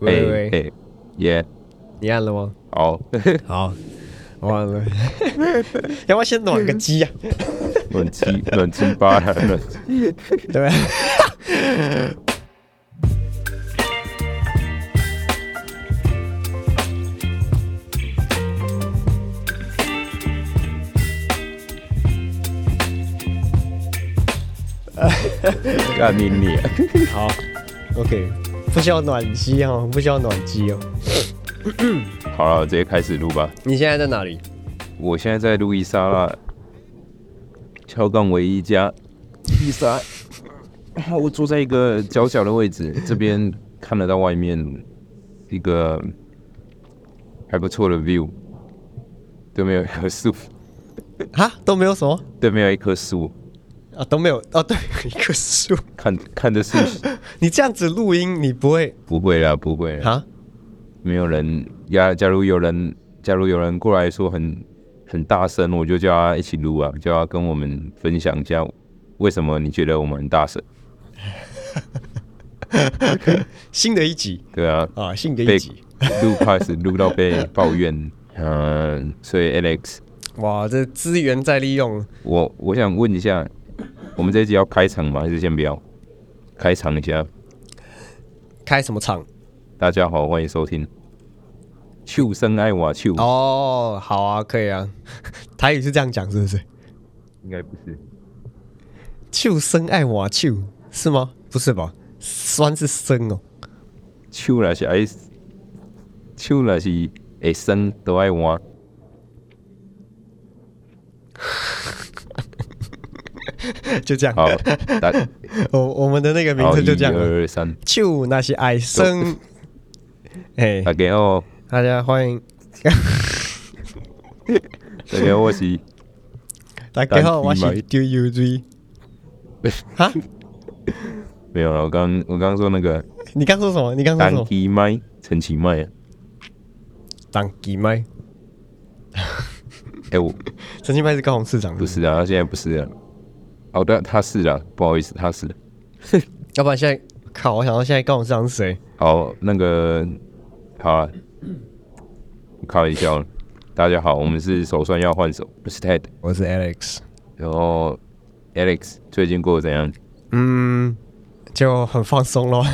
喂喂，哎，耶，你按了吗？好，好，我按了。要不要先暖个机呀、暖机暖七八了，暖 对？干你你，好，OK，不需要暖机哦，不需要暖机哦。好了，直接开始录吧。你现在在哪里？我现在在路易莎拉桥港唯一一家披萨，我坐在一个角角的位置，这边看得到外面一个还不错的 view，对面有一棵树，哈，都没有什么对面有一棵树，啊，都没有哦，对，一棵树。看看的是 你这样子录音，你不会不会啦，不会啦，啊？没有人呀。假如有人，假如有人过来说很很大声，我就叫他一起录啊，叫他跟我们分享一下为什么你觉得我们很大声。新的一集对啊，啊，新的被一集。录开始录到被抱怨，嗯、所以 Alex，哇，这资源再利用，我我想问一下，我们这一集要开场吗？还是先不要？开场一下，开什么场？大家好，欢迎收听。秋生爱瓦秋，哦，好啊，可以啊。台语是这样讲，是不是？应该不是，秋生爱瓦秋是吗？不是吧？酸是生哦。秋来是爱，秋来是会生都爱换。就这样。好，大 我我们的那个名，字就这样一。二三，秋那些爱生。哎，大家好，大家欢迎，大家好，我是大家好，我是丢 U Z。哈？没有了。我刚我刚刚说那个你刚说什么？你刚说什单么？机麦陈其麦啊，当机麦，哎、我陈金麦是高雄市长，不是啊，他现在不是啊。哦，对，他是啊，不好意思，他是。要不然现在靠，我想到现在高雄市长是谁？好，那个好啊，开玩笑了。大家好，我们是手酸要换手，我是 Ted，我是 Alex。然后 Alex 最近过得怎样？嗯，就很放松咯，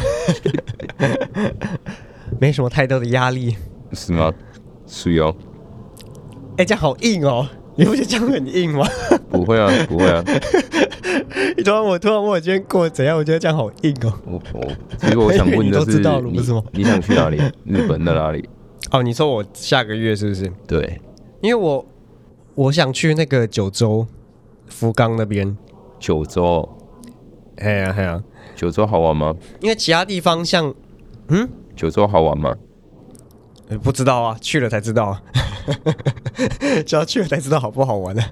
没什么太多的压力。是吗？是哦，哎、这样好硬哦，你不觉得这样很硬吗？不会啊，不会啊。你突然我突然问我今天过得怎样，我觉得这样好硬哦。我我其实我想问的 是，你都知道了不是吗你想去哪里？日本的哪里？哦，你说我下个月是不是？对，因为我我想去那个九州福冈那边。九州，哎呀哎呀，九州好玩吗？因为其他地方像嗯九州好玩吗？呃不知道啊，去了才知道啊，只要去了才知道好不好玩啊。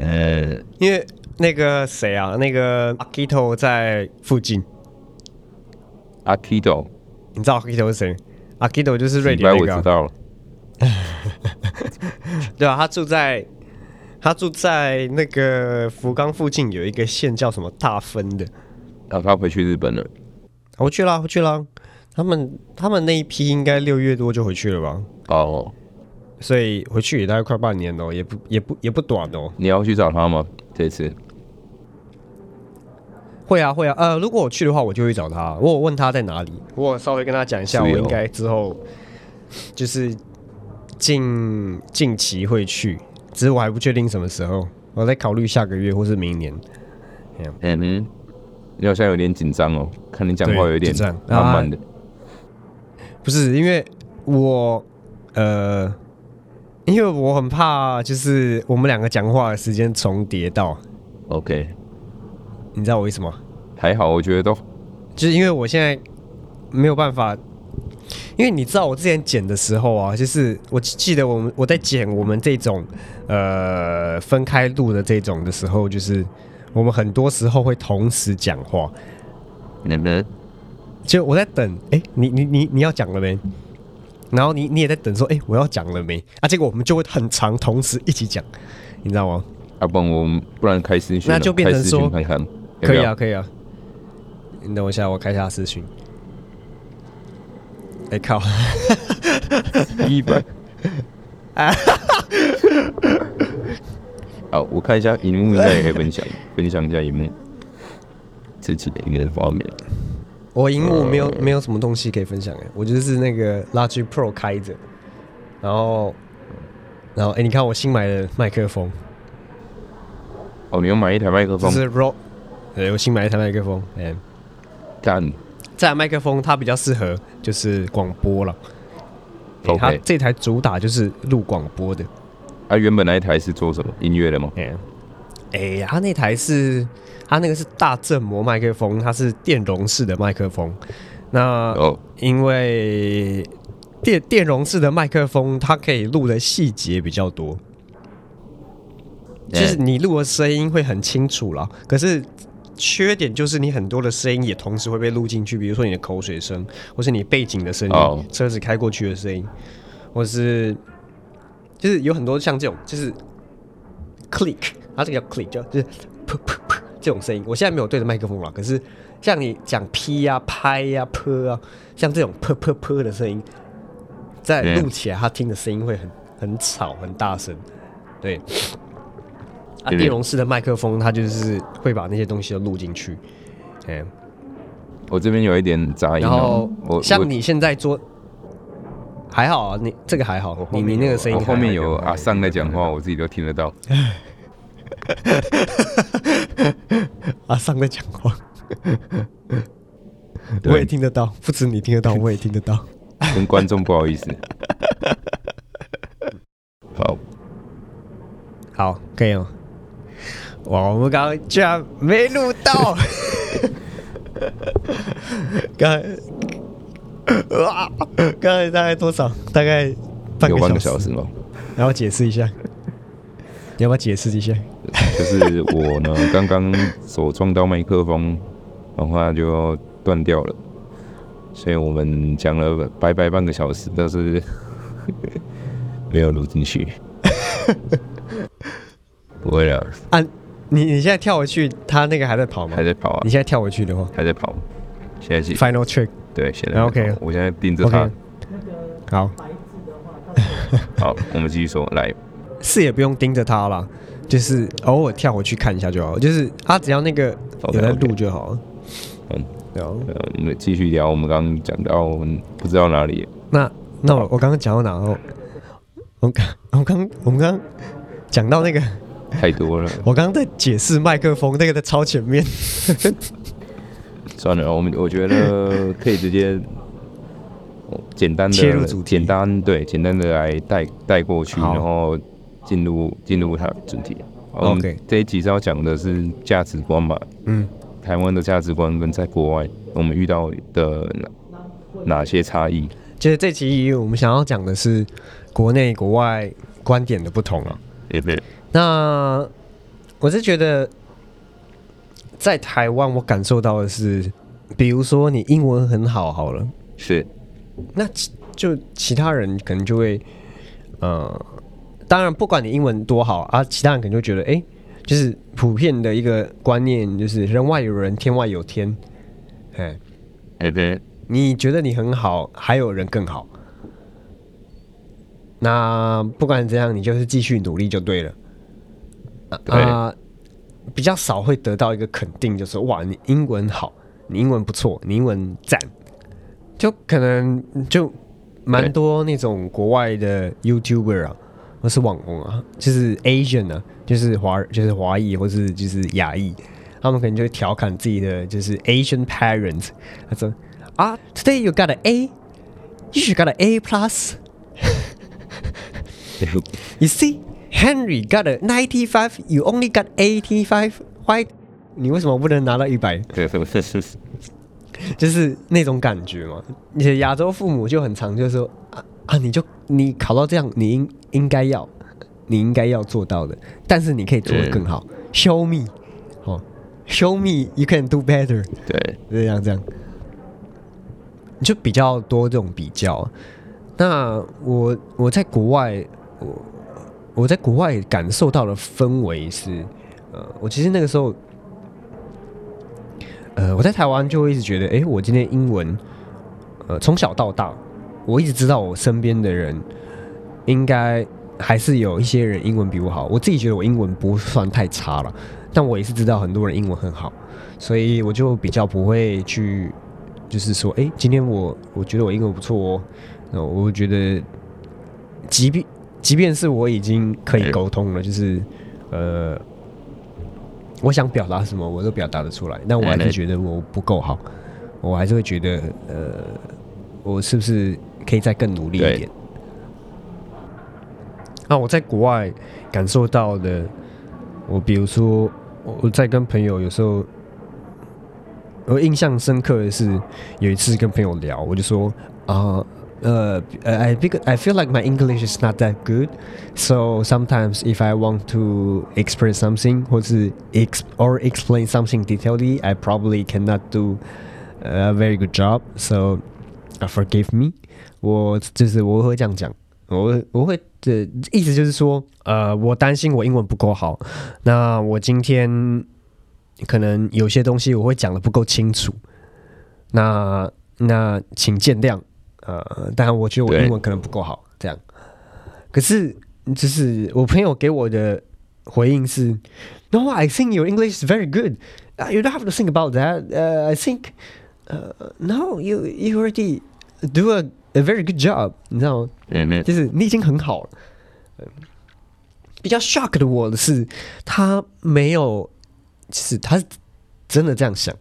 呃，因为那个谁啊，那个 Akito 在附近，阿 Kito，你知道 Akito 是谁？Akito 就是瑞典那个啊，我知道了。对啊，他住在他住在那个福冈附近有一个县叫什么大分的，然后他回去日本了。我去了，我去了。他们他们那一批应该六月多就回去了吧？哦，所以回去也大概快半年哦，也不也不也不短哦。你要去找他吗？这次？会啊会啊，呃，如果我去的话，我就会找他。我有问他在哪里，我稍微跟他讲一下，哦。我应该之后就是近近期会去，只是我还不确定什么时候，我在考虑下个月或是明年。嗯，你好像有点紧张哦，看你讲话有点慢慢的。不是因为我呃，因为我很怕就是我们两个讲话的时间重叠到，OK，你知道我意思吗？还好，我觉得都就是因为我现在没有办法，因为你知道我之前剪的时候啊，就是我记得我们我在剪我们这种呃分开录的这种的时候，就是我们很多时候会同时讲话，能不能就我在等，哎、你你你你要讲了没？然后你你也在等说，哎、我要讲了没？啊，结果我们就会很长同时一起讲，你知道吗？要不然我们不然开视讯啊，那就变成说看看，可以啊，可以啊。你等我一下，我开一下视讯。哎靠，一百。啊 好，我看一下荧幕，应该也可以分享分享一下荧幕自己的一个画面。我荧幕没有没有什么东西可以分享哎，我就是那个 Logic Pro 开着，然后然后哎，你看我新买的麦克风，哦，你要买一台麦克风？是 Ro，对，我新买一台麦克风，哎，干，这台麦克风它比较适合就是广播了，它 OK。这台主打就是录广播的，啊，原本那一台是做什么？音乐的吗？哎，哎，它那台是它那个是大振膜麦克风，它是电容式的麦克风，那哦，因为电电容式的麦克风，它可以录的细节比较多，就是哎。你录的声音会很清楚了。可是缺点就是你很多的声音也同时会被录进去，比如说你的口水声，或是你背景的声音，哦车子开过去的声音，或是就是有很多像这种就是 click，它这个叫 click，叫就是噗噗噗这种声音。我现在没有对着麦克风了，可是像你讲 p 呀、拍呀、泼啊，像这种噗噗噗的声音，在录起来，它听的声音会很很吵、很大声。对，啊，对电容式的麦克风，它就是会把那些东西都录进去。哎，我这边有一点杂音然哦后。我像你现在做，还好啊，你这个还好，你你那个声音我后面有阿尚在讲话，我自己都听得到。阿尚在讲话，我也听得到，不止你听得到，我也听得到。跟观众不好意思。好，好，可以了。哇，我们刚刚居然没录到，刚才哇，刚才大概多少？大概半有半个小时。个小时吗？然后解释一下，你要不要解释一下？就是我呢，刚刚手撞到麦克风，然后它就断掉了，所以我们讲了白白半个小时，但是 没有录进去。不会了，啊，你你现在跳回去，他那个还在跑吗还？在跑啊你，现在跳回去的话还在跑。现在是，final trick，对，现在 OK 我现在盯着他。好，好，我们继续说，来，是也不用盯着他啦，就是偶尔跳回去看一下就好，就是他只要那个有在录就好了。嗯，对啊。呃，我们继续聊。我们刚刚讲到我们不知道哪里，那那我我刚刚讲到哪？哦，我刚我刚我们刚刚讲到那个，太多了，我刚刚在解释麦克风，那个在超前面。算了，我们我觉得可以直接哦简单的切入主题简单对简单的来带带过去，然后进入进入它的主题。OK 这一集是要讲的是价值观嘛，嗯，台湾的价值观跟在国外我们遇到的哪哪些差异？其实这期我们想要讲的是国内国外观点的不同啊。也对，那我是觉得，在台湾我感受到的是，比如说你英文很好，好了，是那其就其他人可能就会，呃，当然不管你英文多好啊，其他人可能就觉得，哎、就是普遍的一个观念，就是人外有人，天外有天，哎，哎对，你觉得你很好，还有人更好。那不管怎样，你就是继续努力就对了。啊比较少会得到一个肯定，就是哇，你英文好，你英文不错，你英文赞，就可能就蛮多那种国外的 YouTuber 啊，或是网红啊，就是 Asian 啊，就是华就是华裔或是就是亚裔，他们可能就会调侃自己的就是 Asian parents，他说啊，Today you got an A，you should got an A plus。You see, Henry got a ninety-five. You only got eighty-five. Why? 你为什么不能拿到一百？对是是是，就是那种感觉嘛。你的亚洲父母就很常就说啊啊，你就你考到这样，你应应该要，你应该要做到的，但是你可以做得更好。Show me，哦，Show me you can do better。对这样这样，就比较多这种比较。那我我在国外，我我在国外感受到的氛围是，呃，我其实那个时候，呃，我在台湾就会一直觉得，哎、我今天英文，呃，从小到大，我一直知道我身边的人应该还是有一些人英文比我好，我自己觉得我英文不算太差了，但我也是知道很多人英文很好，所以我就比较不会去，就是说，哎，今天我我觉得我英文不错哦，那我觉得，即便即便是我已经可以沟通了，就是呃，我想表达什么我都表达得出来，但我还是觉得我不够好，我还是会觉得呃，我是不是可以再更努力一点？那我在国外感受到的，我比如说我在跟朋友有时候，我印象深刻的是有一次跟朋友聊，我就说啊。uh, I I feel like my English is not that good, so sometimes if I want to express something or ex or explain something detailedly, I probably cannot do a very good job. So, uh, forgive me. 我就是我会这样讲，我我会的意思就是说，呃，我担心我英文不够好，那我今天可能有些东西我会讲的不够清楚，那那请见谅。 呃，当然，我觉得我英文可能不够好，这样。可是，就是我朋友给我的回应是：“No, I think your English is very good. You don't have to think about that. Uh, I think, uh, no, you you already do a a very good job. 你知道吗？就是你已经很好了。比较 shock 的我的是，他没有，其实他真的这样想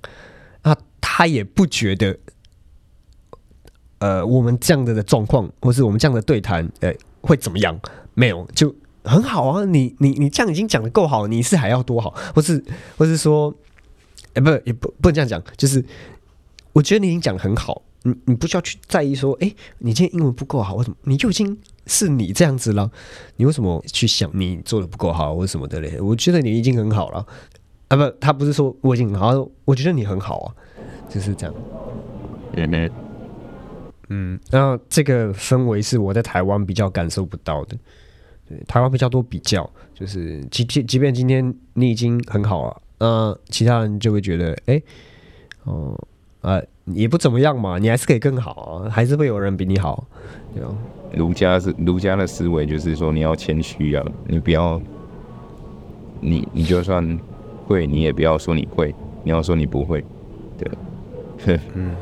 啊，他也不觉得。”呃，我们这样的的状况，或是我们这样的对谈，呃，会怎么样？没有，就很好啊。你你你这样已经讲的够好，你是还要多好？或是或是说，哎，不，也不不能这样讲。就是我觉得你已经讲的很好，你你不需要去在意说，哎，你今天英文不够好，为什么？你就已经是你这样子了，你为什么去想你做的不够好，或什么的嘞？我觉得你已经很好了。啊，不，他不是说我已经很好，我觉得你很好啊，就是这样。嗯，然后这个氛围是我在台湾比较感受不到的。对，台湾比较多比较，就是即即即便今天你已经很好了，那其他人就会觉得，哎，哦，呃，也不怎么样嘛，你还是可以更好啊，还是会有人比你好。对啊，儒家是儒家的思维，就是说你要谦虚啊，你不要，你你就算会，你也不要说你会，你要说你不会，对，嗯。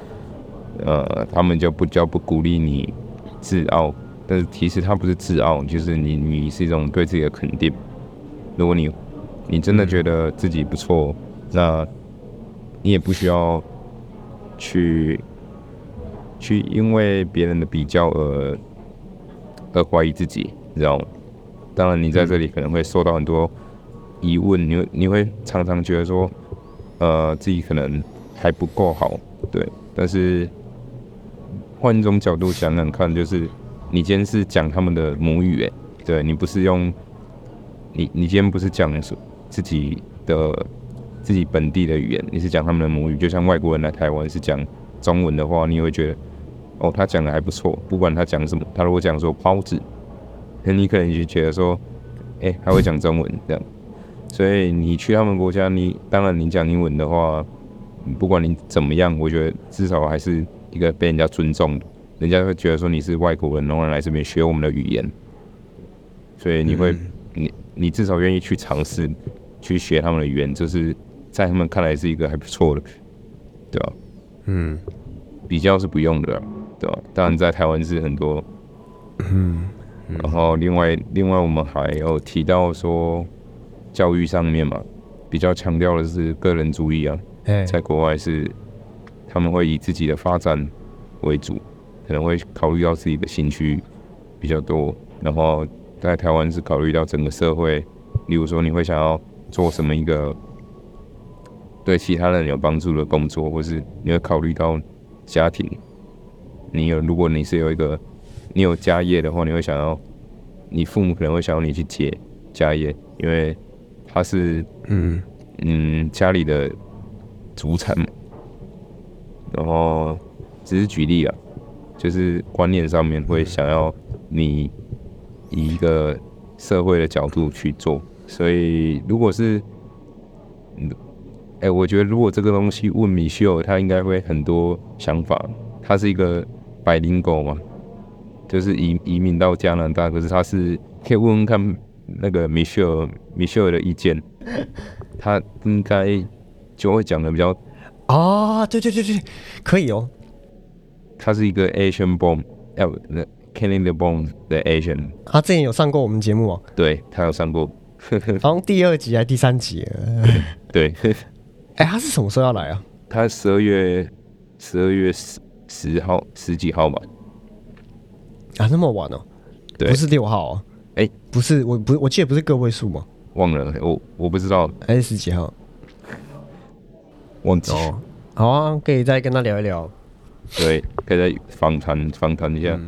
呃，他们就不叫不鼓励你自傲，但是其实他不是自傲，就是你你是一种对自己的肯定。如果你你真的觉得自己不错，那你也不需要去去因为别人的比较而而怀疑自己，你知道吗？当然，你在这里可能会受到很多疑问，你你会常常觉得说，呃，自己可能还不够好，对，但是。换一种角度想想看，就是你今天是讲他们的母语，哎，对你不是用你你今天不是讲自己的自己本地的语言，你是讲他们的母语。就像外国人来台湾是讲中文的话，你会觉得哦，他讲的还不错。不管他讲什么，他如果讲说包子，那你可能就觉得说，哎，他会讲中文这样。所以你去他们国家，你当然你讲英文的话，不管你怎么样，我觉得至少还是。一个被人家尊重的，人家会觉得说你是外国人，然后来这边学我们的语言，所以你会，你你至少愿意去尝试去学他们的语言，就是在他们看来是一个还不错的，对吧？嗯，比较是不用的，对吧？当然在台湾是很多，嗯，然后另外另外我们还有提到说教育上面嘛，比较强调的是个人主义啊，在国外是。他们会以自己的发展为主，可能会考虑到自己的兴趣比较多。然后在台湾是考虑到整个社会，例如说你会想要做什么一个对其他人有帮助的工作，或是你会考虑到家庭。你有如果你是有一个你有家业的话，你会想要你父母可能会想要你去接家业，因为他是嗯嗯家里的主产。然后只是举例啊，就是观念上面会想要你以一个社会的角度去做，所以如果是，哎，我觉得如果这个东西问米秀，他应该会很多想法。他是一个百灵狗嘛，就是移移民到加拿大，可是他是可以问问看那个 Michelle Michelle 的意见，他应该就会讲的比较，啊，对对对对，可以哦。他是一个 Asian born，要那 Canada born 的 Asian，他之前有上过我们节目哦，对他有上过，好像第二集还是第三集。对，哎，他是什么时候要来啊？他十二月十二月十十号十几号吧，啊，那么晚哦？对不是六号哦。哎不是，我不，我记得不是个位数吗？忘了我我不知道，还是十几号？忘记，哦，好啊，可以再跟他聊一聊。对，可以再访谈访谈一下，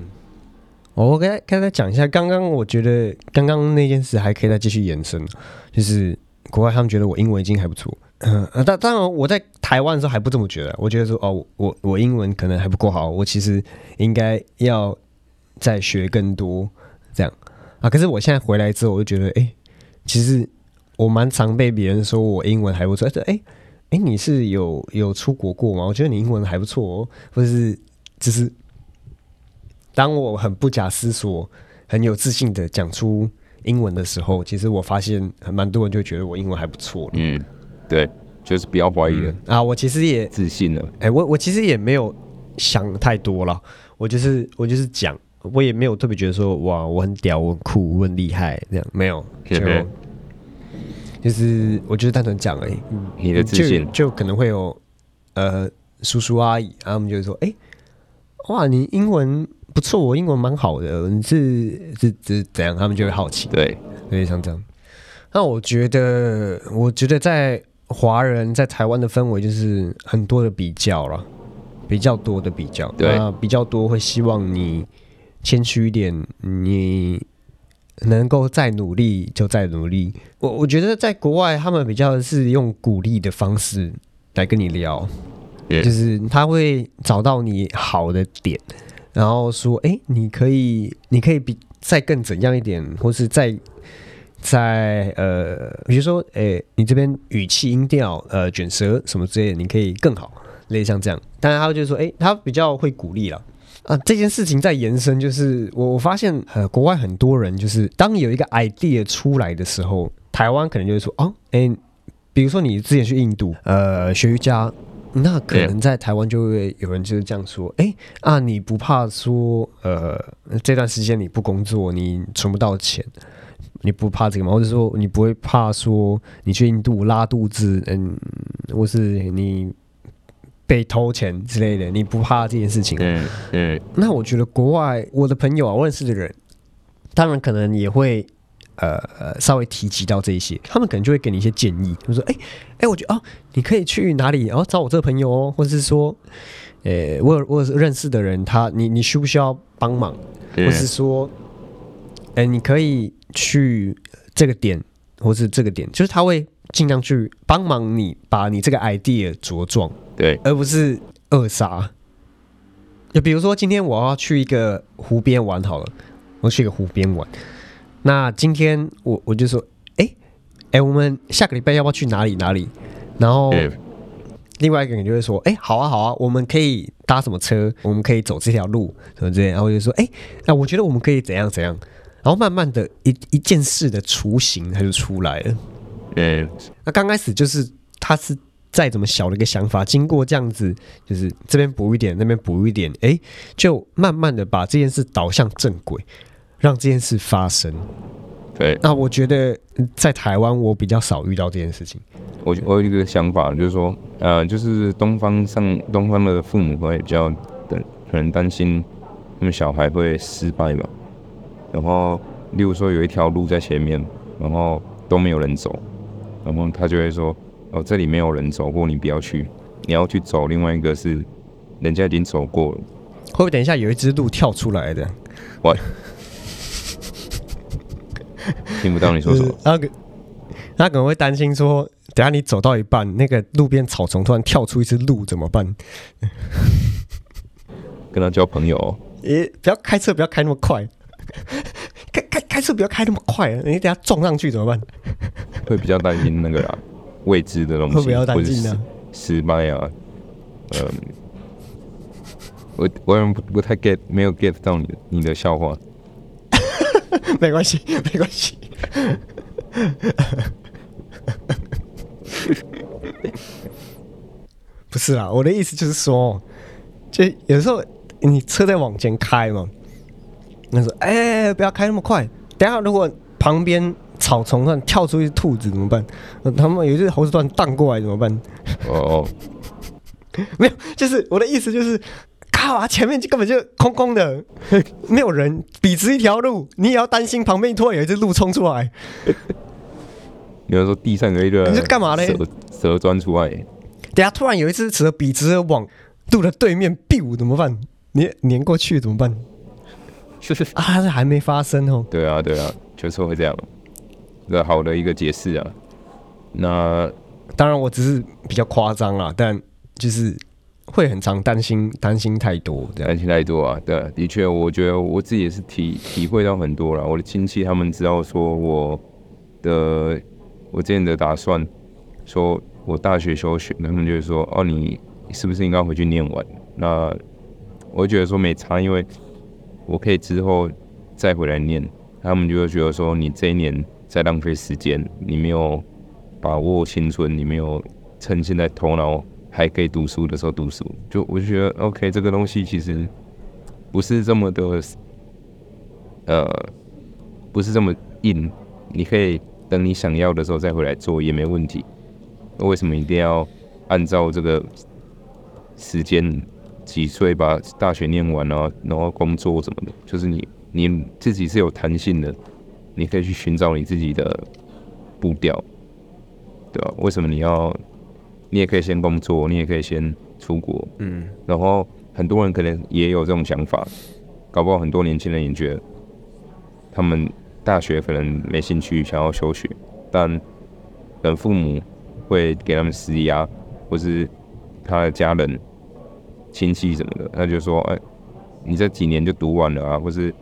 我跟他跟他讲一下，刚刚我觉得刚刚那件事还可以再继续延伸，就是国外他们觉得我英文已经还不错，嗯、呃，但当然我在台湾的时候还不这么觉得，我觉得说哦，我我英文可能还不够好，我其实应该要再学更多这样。啊。可是我现在回来之后，我就觉得，哎、其实我蛮常被别人说我英文还不错，哎、哎、你是有有出国过吗？我觉得你英文还不错哦，或者是就是当我很不假思索、很有自信的讲出英文的时候，其实我发现很蛮多人就觉得我英文还不错了。嗯，对，就是不要怀疑了，啊，我其实也，自信了，哎、我我其实也没有想太多了，我就是我就是讲，我也没有特别觉得说哇我很屌、我很酷、我很厉害这样，没有，就就是我就是单纯讲而已。你的自信就就可能会有呃叔叔阿姨，他们就会说，哎、哇，你英文不错，我英文蛮好的，你是是是怎样？他们就会好奇，对，对，像这样。那我觉得，我觉得在华人在台湾的氛围就是很多的比较了，比较多的比较，对那比较多会希望你谦虚一点，你能够再努力就再努力。我我觉得在国外，他们比较是用鼓励的方式来跟你聊就是他会找到你好的点，然后说，哎、你可以，你可以比再更怎样一点，或是再再呃，比如说，哎、你这边语气、音调、呃，卷舌什么之类的，你可以更好，类似像这样。当然，他就说，哎、他比较会鼓励了。啊，这件事情在延伸，就是我我发现，呃，国外很多人就是当有一个 idea 出来的时候，台湾可能就会说，哦，哎、比如说你之前去印度，呃，学瑜伽，那可能在台湾就会有人就是这样说，哎、啊，你不怕说，呃，这段时间你不工作，你存不到钱，你不怕这个吗？或者说你不会怕说你去印度拉肚子，嗯，或是你被偷钱之类的，你不怕这件事情吗？嗯嗯，那我觉得国外我的朋友啊，我认识的人，当然可能也会呃呃稍微提及到这一些，他们可能就会给你一些建议，就说哎哎、我觉得哦，你可以去哪里，然、后找我这个朋友哦，或者是说，呃，我有我有认识的人，他你你需不需要帮忙，或嗯是说，哎、你可以去这个点，或是这个点，就是他会尽量去帮忙你把你这个 idea 茁壮。对，而不是扼杀。就比如说，今天我要去一个湖边玩好了，我去一个湖边玩。那今天我我就说，哎、哎、我们下个礼拜要不要去哪里哪里？然后嗯另外一个人就会说，哎、好啊好啊，我们可以搭什么车？我们可以走这条路什么之类。然后我就说，哎、那我觉得我们可以怎样怎样。然后慢慢的一一件事的雏形它就出来了。嗯那刚开始就是它是再怎么小的一个想法，经过这样子，就是这边补一点，那边补一点，哎，就慢慢的把这件事导向正轨，让这件事发生。对，那我觉得嗯在台湾我比较少遇到这件事情。我我有一个想法，就是说，呃，就是东方上东方的父母会比较的可能担心他们小孩会失败吧，然后例如说有一条路在前面，然后都没有人走，然后他就会说，哦，这里没有人走过，你不要去，你要去走另外一个是人家已经走过了，会不会等一下有一只鹿跳出来的？我 听不到你说什么，他可他可能会担心说，等下你走到一半，那个路边草丛突然跳出一只鹿怎么办？跟他交朋友哦、诶，不要开车，不要开那么快，开开开车不要开那么快，你等下撞上去怎么办？会比较担心那个啦，未知的东西，不要担或者是？失败啊，嗯，我我好像不不太 get 没有 get 到你的你的笑话。没关系，没关系。不是啦，我的意思就是说，就有时候你车在往前开嘛，那说哎、不要开那么快，等下如果旁边草丛上跳出一只兔子怎么办？呃他们有一只猴子突然荡过来怎么办？哦哦，没有，就是我的意思就是，靠啊，前面就根本就空空的，没有人，笔直一条路，你也要担心旁边突然有一只鹿冲出来，你要说地上有一个你是干嘛嘞蛇蛇钻出来，等下突然有一只蛇笔直的往路的对面 biu 怎么办？你粘过去怎么办？啊，这还没发生哦。对啊对啊，就是会这样，一个好的一个解释啊。那当然我只是比较夸张啦，但就是会很常担心担心太多这样。担心太多啊，对，的确，我觉得我自己也是体体会到很多了。我的亲戚他们知道说我的我之前的打算，说我大学休学，他们就会说哦，你是不是应该回去念完？那我觉得说没差，因为我可以之后再回来念。他们就会觉得说你这一年在浪费时间，你没有把握青春，你没有趁现在头脑还可以读书的时候读书。就我就觉得 OK，这个东西其实不是这么的，呃，不是这么硬。你可以等你想要的时候再回来做也没问题。为什么一定要按照这个时间几岁把大学念完啊，然后工作什么的？就是你你自己是有弹性的，你可以去寻找你自己的步调，对吧、为什么你要？你也可以先工作，你也可以先出国，嗯，然后很多人可能也有这种想法，搞不好很多年轻人也觉得他们大学可能没兴趣，想要休学，但等父母会给他们施压，或是他的家人、亲戚什么的，他就说：“哎，你这几年就读完了啊，或是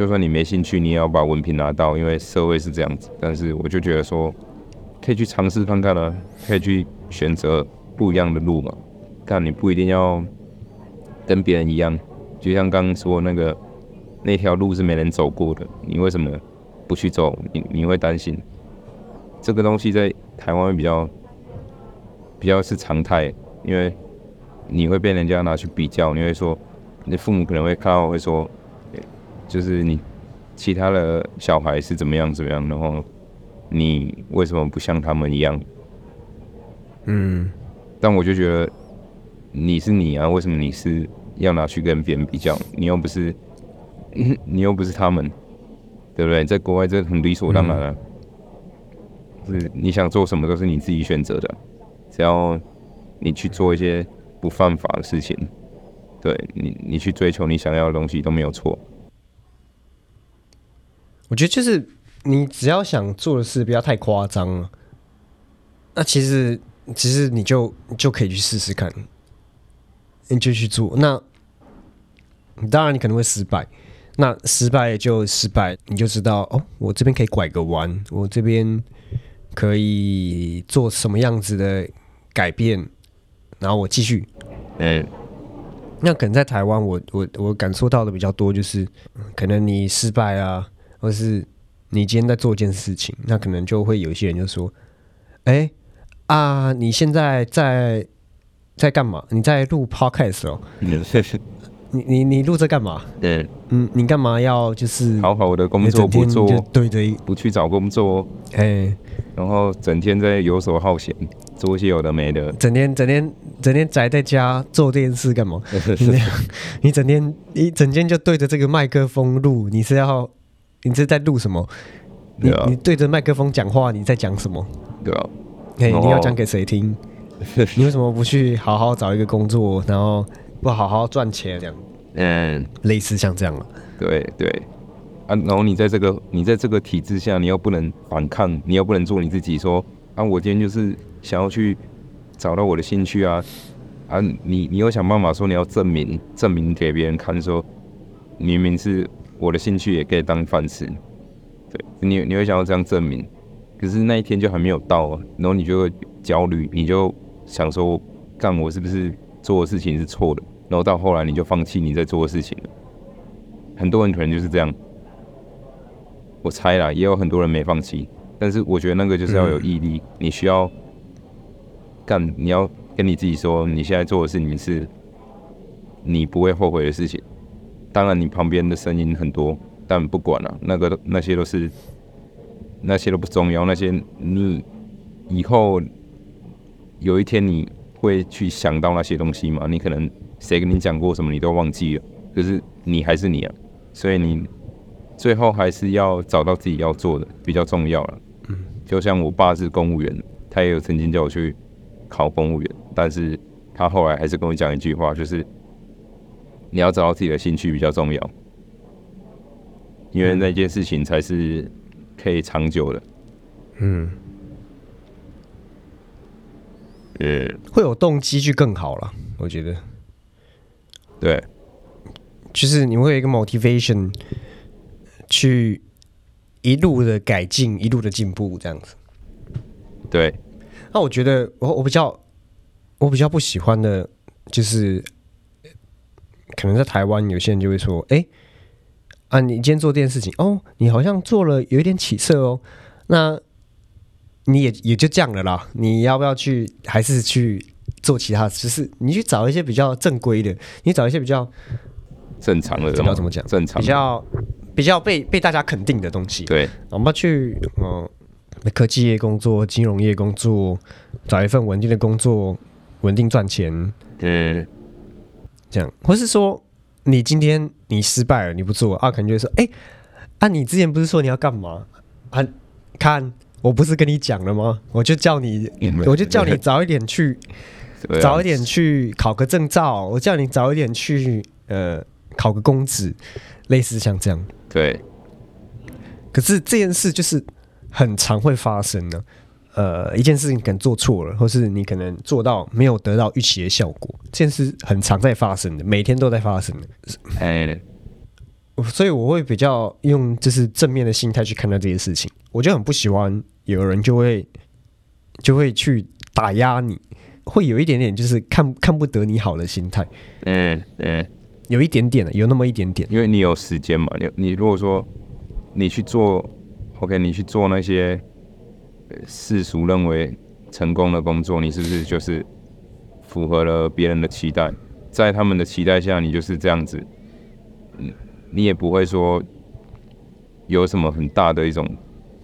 就算你没兴趣，你也要把文凭拿到，因为社会是这样子。”但是我就觉得说，可以去尝试看看啊，可以去选择不一样的路嘛。但你不一定要跟别人一样，就像刚刚说那个那条路是没人走过的，你为什么不去走？你你会担心这个东西在台湾会比较比较是常态，因为你会被人家拿去比较，你会说，你父母可能会看到会说，就是你其他的小孩是怎么样怎么样，然后你为什么不像他们一样？嗯，但我就觉得你是你啊，为什么你是要拿去跟别人比较？你又不是，你又不是他们，对不对？在国外这很理所当然啊，是你想做什么都是你自己选择的，只要你去做一些不犯法的事情，对你，你去追求你想要的东西都没有错。我觉得就是你只要想做的事不要太夸张了，那其实其实你就就可以去试试看，你就去做。那当然你可能会失败，那失败就失败，你就知道哦，我这边可以拐个弯，我这边可以做什么样子的改变，然后我继续。嗯，那可能在台湾我，我我感受到的比较多，就是嗯可能你失败啊，或是你今天在做一件事情，那可能就会有一些人就说：“哎、啊，你现在在在干嘛？你在录 podcast 哦？你你你录这干嘛？对，嗯，你干嘛要就是好好的工作不做，对对不去找工作，哎、然后整天在游手好闲，做一些有的没的。整天整天整天宅在家做这件事干嘛？你你整天一整天就对着这个麦克风录，你是要你是在录什么？你你对着麦克风讲话，你在讲什么？对吧？嘿，哦你要讲给谁听？你为什么不去好好找一个工作，然后不好好赚钱？这样嗯，类似像这样了。对对，啊，然后你在这个你在这个体制下，你又不能反抗，你又不能做你自己，说啊，我今天就是想要去找到我的兴趣啊，啊，你你又想办法说你要证明证明给别人看，说明明是我的兴趣也可以当饭吃，对你你会想要这样证明，可是那一天就还没有到啊，然后你就会焦虑，你就想说，干我是不是做的事情是错的？然后到后来你就放弃你在做的事情了。很多人可能就是这样，我猜啦，也有很多人没放弃，但是我觉得那个就是要有毅力，你需要干，你要跟你自己说，你现在做的事情是你不会后悔的事情。当然，你旁边的声音很多，但不管了，那个那些都是那些都不重要，那些你以后有一天你会去想到那些东西吗？你可能谁跟你讲过什么，你都忘记了，可是你还是你啊，所以你最后还是要找到自己要做的，比较重要了。嗯，就像我爸是公务员，他也有曾经叫我去考公务员，但是他后来还是跟我讲一句话，就是。你要找到自己的兴趣比较重要，因为那件事情才是可以长久的。嗯，呃，会有动机去更好了，我觉得。对，就是你会有一个 motivation 去一路的改进，一路的进步，这样子。对。那我觉得，我我比较我比较不喜欢的就是。可能在台湾，有些人就会说：“哎，啊，你今天做这件事情，哦，你好像做了有一点起色哦，那你也也就这样了啦。你要不要去，还是去做其他？就是你去找一些比较正规的，你找一些比较正常的，怎么怎么讲？正常，比较比较被被大家肯定的东西。对，我们要去嗯，科技业工作、金融业工作，找一份稳定的工作，稳定赚钱。嗯。”这样，或是说你今天你失败了，你不做啊，可能就会说，哎，啊，你之前不是说你要干嘛？啊，看，我不是跟你讲了吗？我就叫你，我就叫你早一点去，早一点去考个证照，我叫你早一点去，呃，考个公职，类似像这样。对。可是这件事就是很常会发生的。呃，一件事情可能做错了，或是你可能做到没有得到预期的效果，这件事很常在发生的，每天都在发生的。哎，所以我会比较用就是正面的心态去看待这些事情。我就很不喜欢有人就会就会去打压你，会有一点点就是看看不得你好的心态。嗯嗯，有一点点的，有那么一点点，因为你有时间嘛。你你如果说你去做，OK，你去做那些。世俗认为成功的工作，你是不是就是符合了别人的期待？在他们的期待下，你就是这样子，嗯，你也不会说有什么很大的一种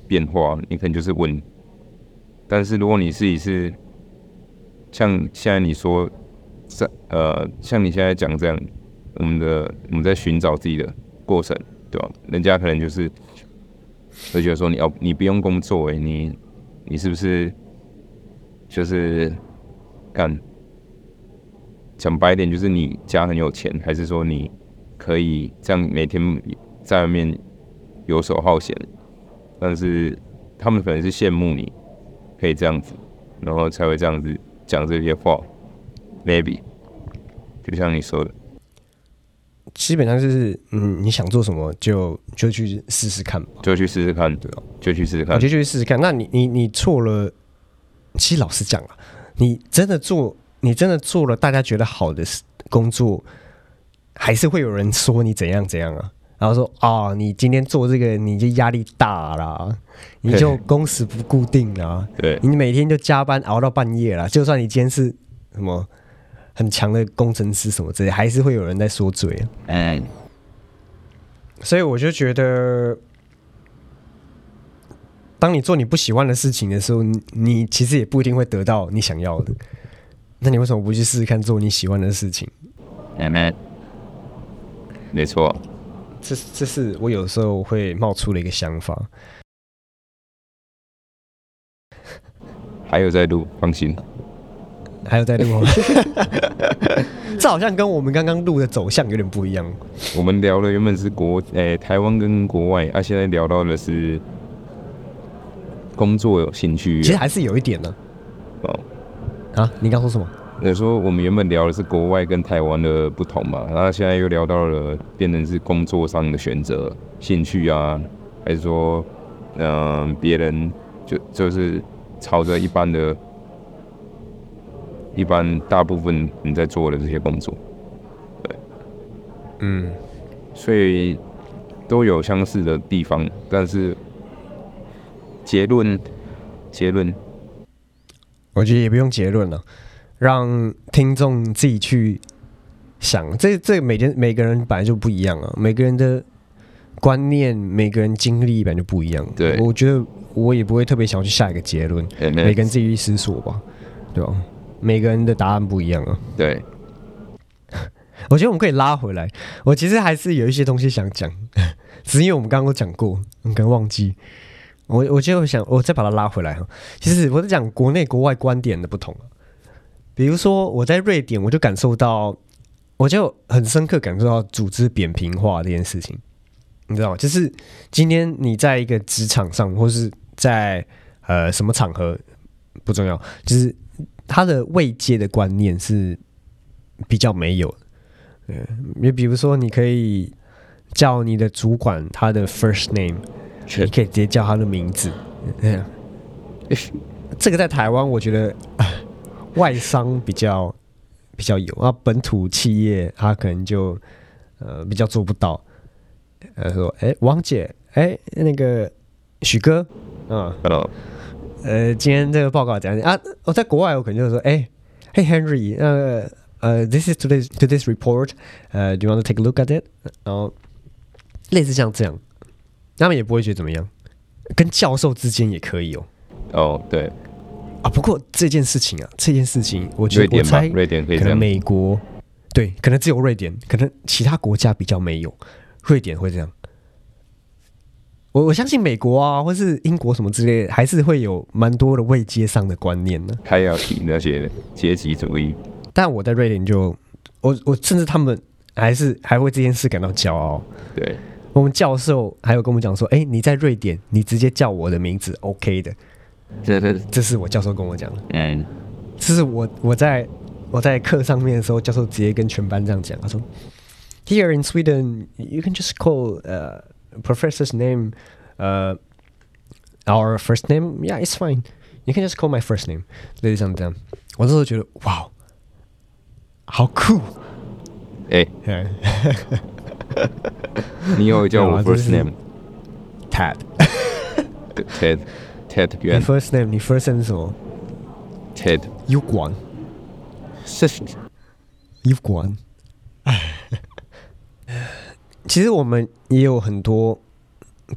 变化，你可能就是稳。但是如果你自己是像现在你说在呃，像你现在讲这样，我们的我们在寻找自己的过程，对吧？人家可能就是会觉得说，你要你不用工作，诶，你。你是不是就是干讲白点，就是你家很有钱，还是说你可以这样每天在外面游手好闲？但是他们可能是羡慕你可以这样子，然后才会这样子讲这些话。Maybe 就像你说的，基本上就是嗯，你想做什么就就去试试看，就去试试看，对就去试试看，我就去试试看。那你你你错了，其实老实讲啊，你真的做，你真的做了，大家觉得好的工作，还是会有人说你怎样怎样啊？然后说啊，你今天做这个你就压力大啦，你就工时不固定啊，对，你每天就加班熬到半夜啦。就算你今天是什么很强的工程师什么之类，还是会有人在说嘴啊。嗯，所以我就觉得。当你做你不喜欢的事情的时候，你其实也不一定会得到你想要的。那你为什么不去试试看做你喜欢的事情？没，没错，这这是我有时候会冒出的一个想法。还有在录，放心。还有在录吗？这好像跟我们刚刚录的走向有点不一样。我们聊的原本是国诶台湾跟国外，啊，现在聊到的是。工作有兴趣，其实还是有一点的。哦，啊，你刚说什么？你说我们原本聊的是国外跟台湾的不同嘛，然后现在又聊到了变成是工作上的选择、兴趣啊，还是说，嗯，别人就就是朝着一般的、一般大部分你在做的这些工作，对嗯，所以都有相似的地方，但是结论结论。我觉得也不用结论了，让听众自己去想。这这每天每个人本来就不一样啊，每个人的观念、每个人经历本来就不一样。对。我觉得我也不会特别想要去下一个结论，哎每个人自己去思索吧，对吧？每个人的答案不一样啊。对，我觉得我们可以拉回来。我其实还是有一些东西想讲，只是因为我们刚刚都讲过，你可能忘记。我我就想，我再把它拉回来哈。其实我在讲国内国外观点的不同啊比如说我在瑞典，我就感受到，我就很深刻感受到组织扁平化这件事情。你知道吗？就是今天你在一个职场上，或是在呃什么场合不重要，就是他的位阶的观念是比较没有的。你比如说，你可以叫你的主管他的 first name，你可以直接叫他的名字。嗯，这个在台湾我觉得呃外商比较比较有，啊，本土企业他可能就呃比较做不到。呃，说哎，王姐，哎，那个许哥，嗯，看到呃，今天这个报告讲啊，我在国外我可能就说，哎，Hey Henry，呃呃，This is today's today's report，呃，Do you want to take a look at it？然后类似像这样，他们也不会觉得怎么样，跟教授之间也可以哦。哦，对，啊，不过这件事情啊，这件事情，我觉我猜，瑞典可以可能美国对，可能只有瑞典，可能其他国家比较没有，瑞典会这样。我我相信美国啊，或是英国什么之类的，还是会有蛮多的未接上的观念呢。还要提那些阶级主义，但我在瑞典就，我我甚至他们还是还为这件事感到骄傲。对，我们教授还有跟我们讲说，哎、你在瑞典，你直接叫我的名字，OK 的。这这，这是我教授跟我讲的。嗯，这是我我在我在课上面的时候，教授直接跟全班这样讲，他说：“Here in Sweden, you can just call uh professor's name, uh our first name. Yeah, it's fine. You can just call my first name.” 类似像这样，我那时候觉得哇，好酷。哎，你以后叫我没有啊这 first 是 name Ted， Ted Ted 你袁 first name，你 first name 是什么 Ted，有管是有管。 其实我们也有很多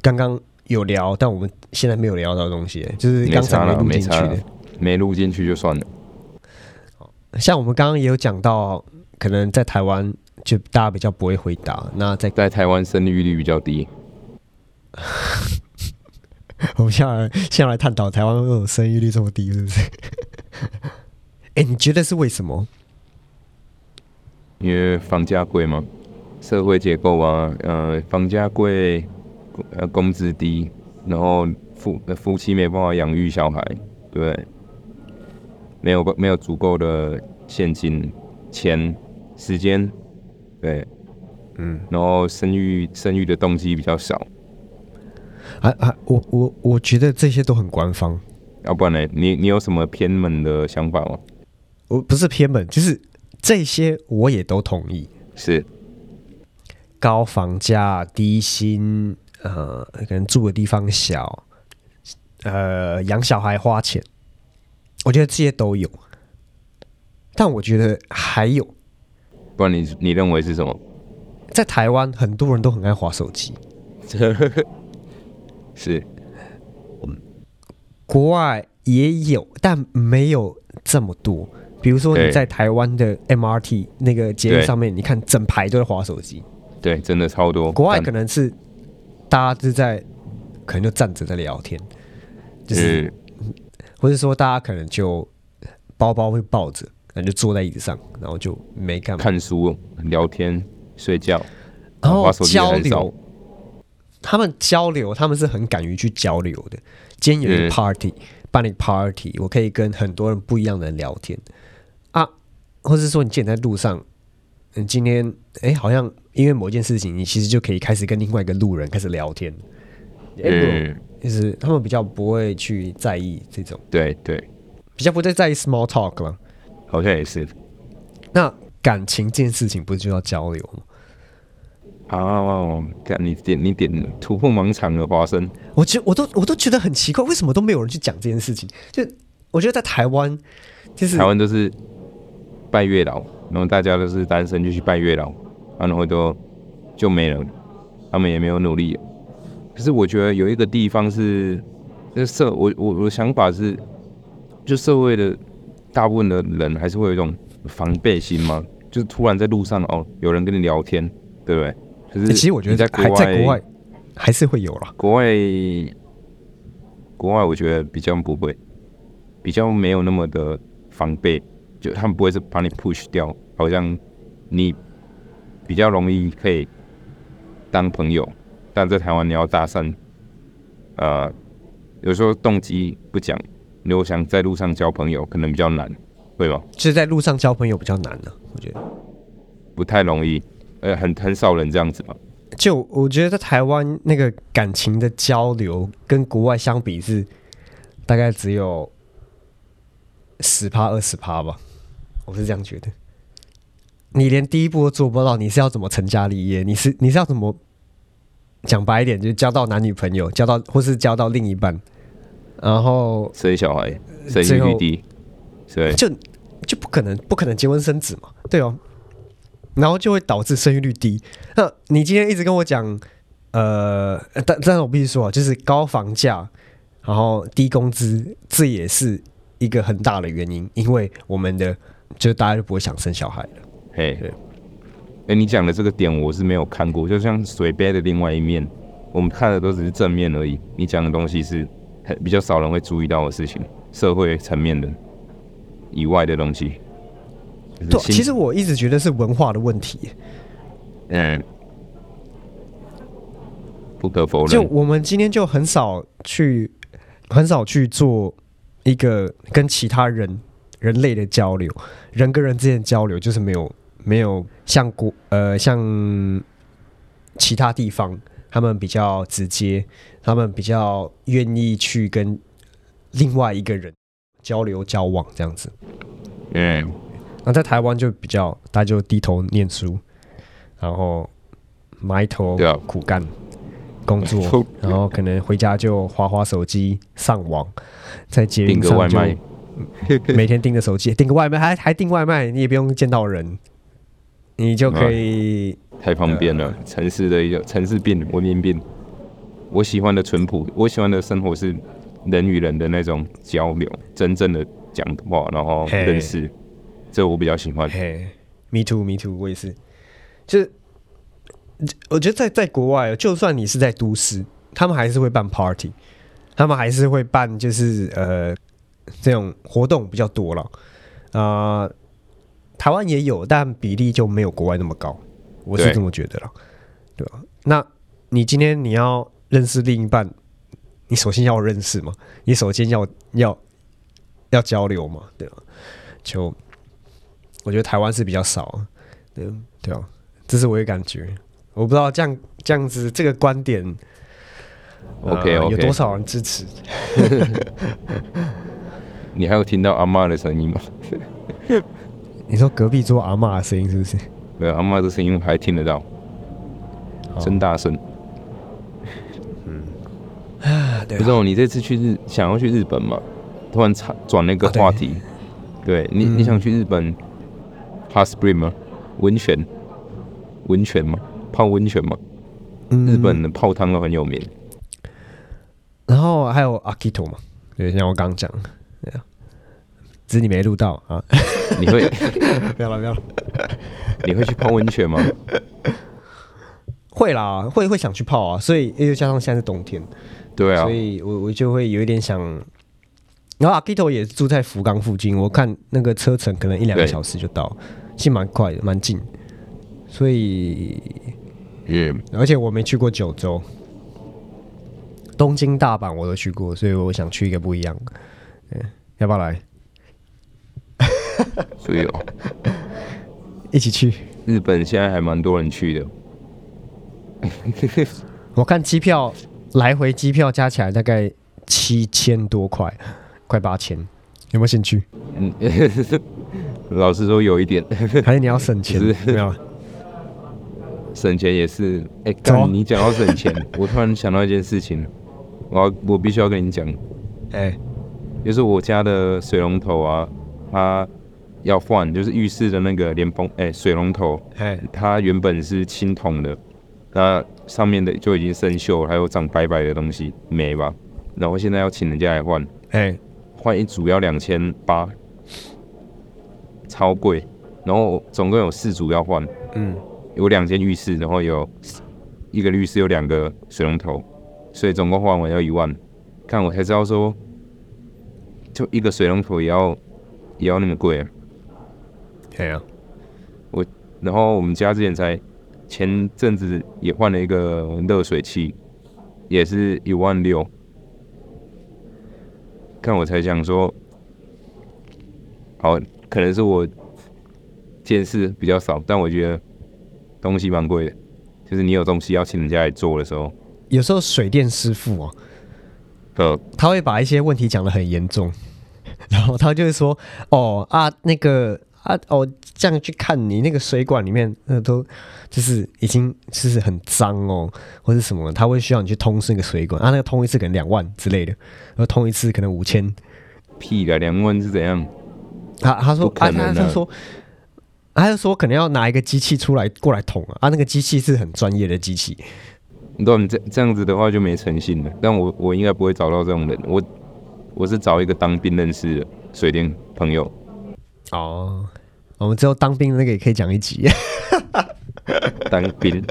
刚刚有聊，但我们现在没有聊到的东西，就是没刚才没录进去的。，没录进去就算了。像我们刚刚也有讲到，可能在台湾就大家比较不会回答。那在在台湾生育率比较低，我们现在来下来探讨台湾为什么生育率这么低，是不是？哎、你觉得是为什么？因为房价贵嘛，社会结构啊，呃，房价贵，呃，工资低，然后夫呃夫妻没办法养育小孩，对？没有没有足够的现金、钱、时间，对，嗯，然后生育生育的动机比较少，啊啊，我我我觉得这些都很官方。要不然呢？你你有什么偏门的想法吗？我不是偏门，就是这些我也都同意。是，高房价、低薪，呃，可能住的地方小，呃，养小孩花钱，我觉得这些都有。但我觉得还有，不然你你认为是什么？在台湾很多人都很爱划手机，是，国外也有，但没有这么多。比如说你在台湾的 MRT 那个捷运对上面，你看整排都在划手机。对，真的超多。国外可能是大家是在，可能就站着在聊天，就是嗯或者说大家可能就包包会抱着，然后就坐在椅子上，然后就没干嘛，看书、聊天、睡觉，然后交流。他们交流，他们是很敢于去交流的。今天有一个嗯 party，、办了一个 party，我可以跟很多人不一样的人聊天啊，或者是说你今天在路上，你，今天哎，好像因为某件事情，你其实就可以开始跟另外一个路人开始聊天。嗯，就是他们比较不会去在意这种，对对，比较不太在意 small talk 了。好像也是。那感情这件事情不是就要交流吗？啊，看你点你点突破盲场的发生，我觉我都我都觉得很奇怪，为什么都没有人去讲这件事情？就我觉得在台湾，就是台湾都是拜月老，然后大家都是单身就去拜月老，然后都就没了，他们也没有努力。可是我觉得有一个地方是，那社我我我的想法是，就社会的大部分的人还是会有一种防备心嘛，就是突然在路上哦，有人跟你聊天，对不对？可是欸其实我觉得你在国外还是会有啦。国外，国外我觉得比较不会，比较没有那么的防备，就他们不会是把你 push 掉，好像你比较容易可以当朋友，但在台湾你要搭讪，呃，有时候动机不讲，如果想在路上交朋友，可能比较难，会吗？就是在路上交朋友比较难呢、我觉得。不太容易，呃，很很少人这样子嘛。就我觉得在台湾那个感情的交流跟国外相比是大概只有十趴二十趴吧，我是这样觉得。你连第一步都做不到，你是要怎么成家立业？你是你是要怎么讲白一点，就是交到男女朋友，交到或是交到另一半，然后生小孩，生育率低，对，就就不可能不可能结婚生子嘛，对哦，然后就会导致生育率低。那你今天一直跟我讲，呃，但但是我必须说啊，就是高房价，然后低工资，这也是一个很大的原因，因为我们的就大家就不会想生小孩了。嘿对，哎、你讲的这个点我是没有看过，就像水杯的另外一面，我们看的都只是正面而已。你讲的东西是很比较少人会注意到的事情，社会层面的以外的东西。就是对，其实我一直觉得是文化的问题。嗯，不可否认，就我们今天就很少去，很少去做一个跟其他人人类的交流，人跟人之间的交流就是没有没有像国呃像其他地方，他们比较直接，他们比较愿意去跟另外一个人交流交往这样子。嗯，那在台湾就比较大家就低头念书，然后埋头苦干工作，然后可能回家就划划手机、上网，在捷订运上就个外卖，每天盯着手机，订个外卖还还订外卖，你也不用见到人，你就可以太方便了。城市的一个城市病、文明病。我喜欢的淳朴，我喜欢的生活是人与人的那种交流，真正的讲话，然后认识，这我比较喜欢。嘿，me too，me too，我也是。就是我觉得在在国外，就算你是在都市，他们还是会办 party，他们还是会办就是呃这种活动比较多了。啊、台湾也有，但比例就没有国外那么高，我是这么觉得了，对吧？那你今天你要认识另一半，你首先要认识嘛，你首先要要要交流嘛，对吧？就我觉得台湾是比较少啊，对对啊，这是我的感觉。我不知道这样这样子这个观点呃 OK，OK 有多少人支持？你还有听到阿妈的声音吗？你说隔壁桌阿嬷的声音是不是？对，阿妈的声音还听得到，真大声。啊，对不知道你这次去日想要去日本嘛？突然插转那个话题，对你嗯你想去日本 hot spring 吗？温泉？温泉吗？泡温泉吗？嗯日本的泡汤都很有名。然后还有 Akito 嘛，对，像我刚刚讲，只是你没录到啊。你会 不要了，不要了。你会去泡温泉吗？会啦，会会想去泡啊，所以又加上现在是冬天，对啊所，以我我就会有一点想。然后阿 Kito 也住在福冈附近，我看那个车程可能一两个小时就到，其实蛮快的，蛮近。所以，嗯，而且我没去过九州，东京、大阪我都去过，所以我想去一个不一样的。嗯，要不要来 所以哦，一起去？日本现在还蛮多人去的。我看机票来回机票加起来大概七千多块，快八千，有没有兴趣？嗯，老实说有一点还是你要省钱？没有，省钱也是。哎、走啊干，你讲到省钱，我突然想到一件事情，我要我必须要跟你讲，哎，就是我家的水龙头啊，它要换，就是浴室的那个连风，哎、水龙头，哎，它原本是青铜的，那上面的就已经生锈，还有长白白的东西没吧？然后现在要请人家来换，哎，换一组要两千八，超贵。然后总共有四组要换，嗯，有两间浴室，然后有一个浴室有两个水龙头，所以总共换完要一万。看我才知道说，就一个水龙头也要也要那么贵。哎呀，然后我们家之前才前阵子也换了一个热水器，也是一万六。看我才想说，好，可能是我见识比较少，但我觉得东西蛮贵的。就是你有东西要请人家来做的时候，有时候水电师傅哦，呃，他会把一些问题讲得很严重，然后他就会说：“哦啊，那个啊哦，这样去看你那个水管里面，那都就是已经就是很脏哦，或者什么，他会需要你去通那个水管啊，那个通一次可能两万之类的，然后通一次可能五千。屁的两万是怎样？他他说啊，他他说。”他就说可能要拿一个机器出来过来捅啊，啊那个机器是很专业的机器，你懂你这这样子的话就没诚信了。但我我应该不会找到这种人，我我是找一个当兵认识的水电朋友。哦，我们之后当兵的那个也可以讲一集。当兵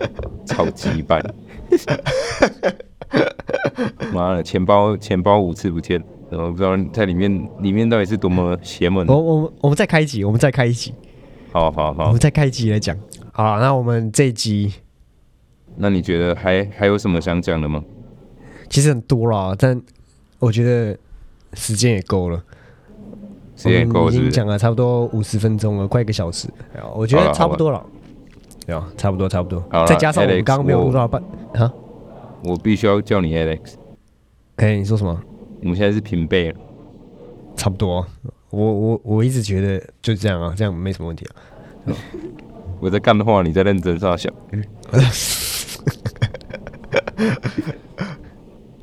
超级棒，妈的，钱包钱包五次不见，然后不知道在里面里面到底是多么邪门。我我们我们再开一集，我们再开一集，好好好我们，再开一集来讲。好，那我们这一集那你觉得还还有什么想讲的吗？其实很多啦，但我觉得时间也够了，时间也够我们已经？讲了差不多五十分钟了，快一个小时。我觉得差不多了。对啊，差不多差不多再加上我们刚刚没有录到半啊？我必须要叫你 Alex，哎，你说什么？我们现在是平辈了。差不多。我我我一直觉得就这样啊，这样没什么问题啊。我在干的话，你在认真傻想。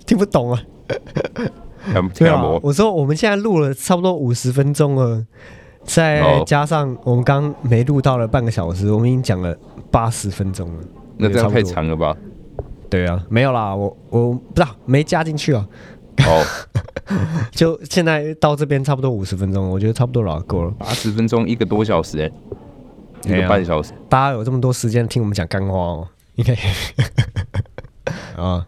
听不懂啊？对啊，我我说我们现在录了差不多五十分钟了，再哦加上我们刚没录到了半个小时，我们已经讲了八十分钟了。那这样太。长了吧？对啊，没有啦，我我不知道没加进去啊，哦，就现在到这边差不多五十分钟，我觉得差不多了，够了。八十分钟一个多小时哎、一个半小时。大家有这么多时间听我们讲干话哦，应该 啊，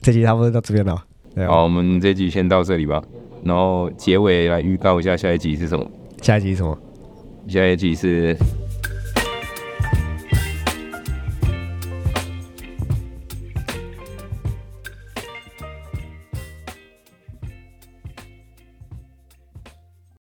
这集差不多到这边了。对啊，好，我们这集先到这里吧。然后结尾来预告一下下一集是什么？下一集是什么？下一集是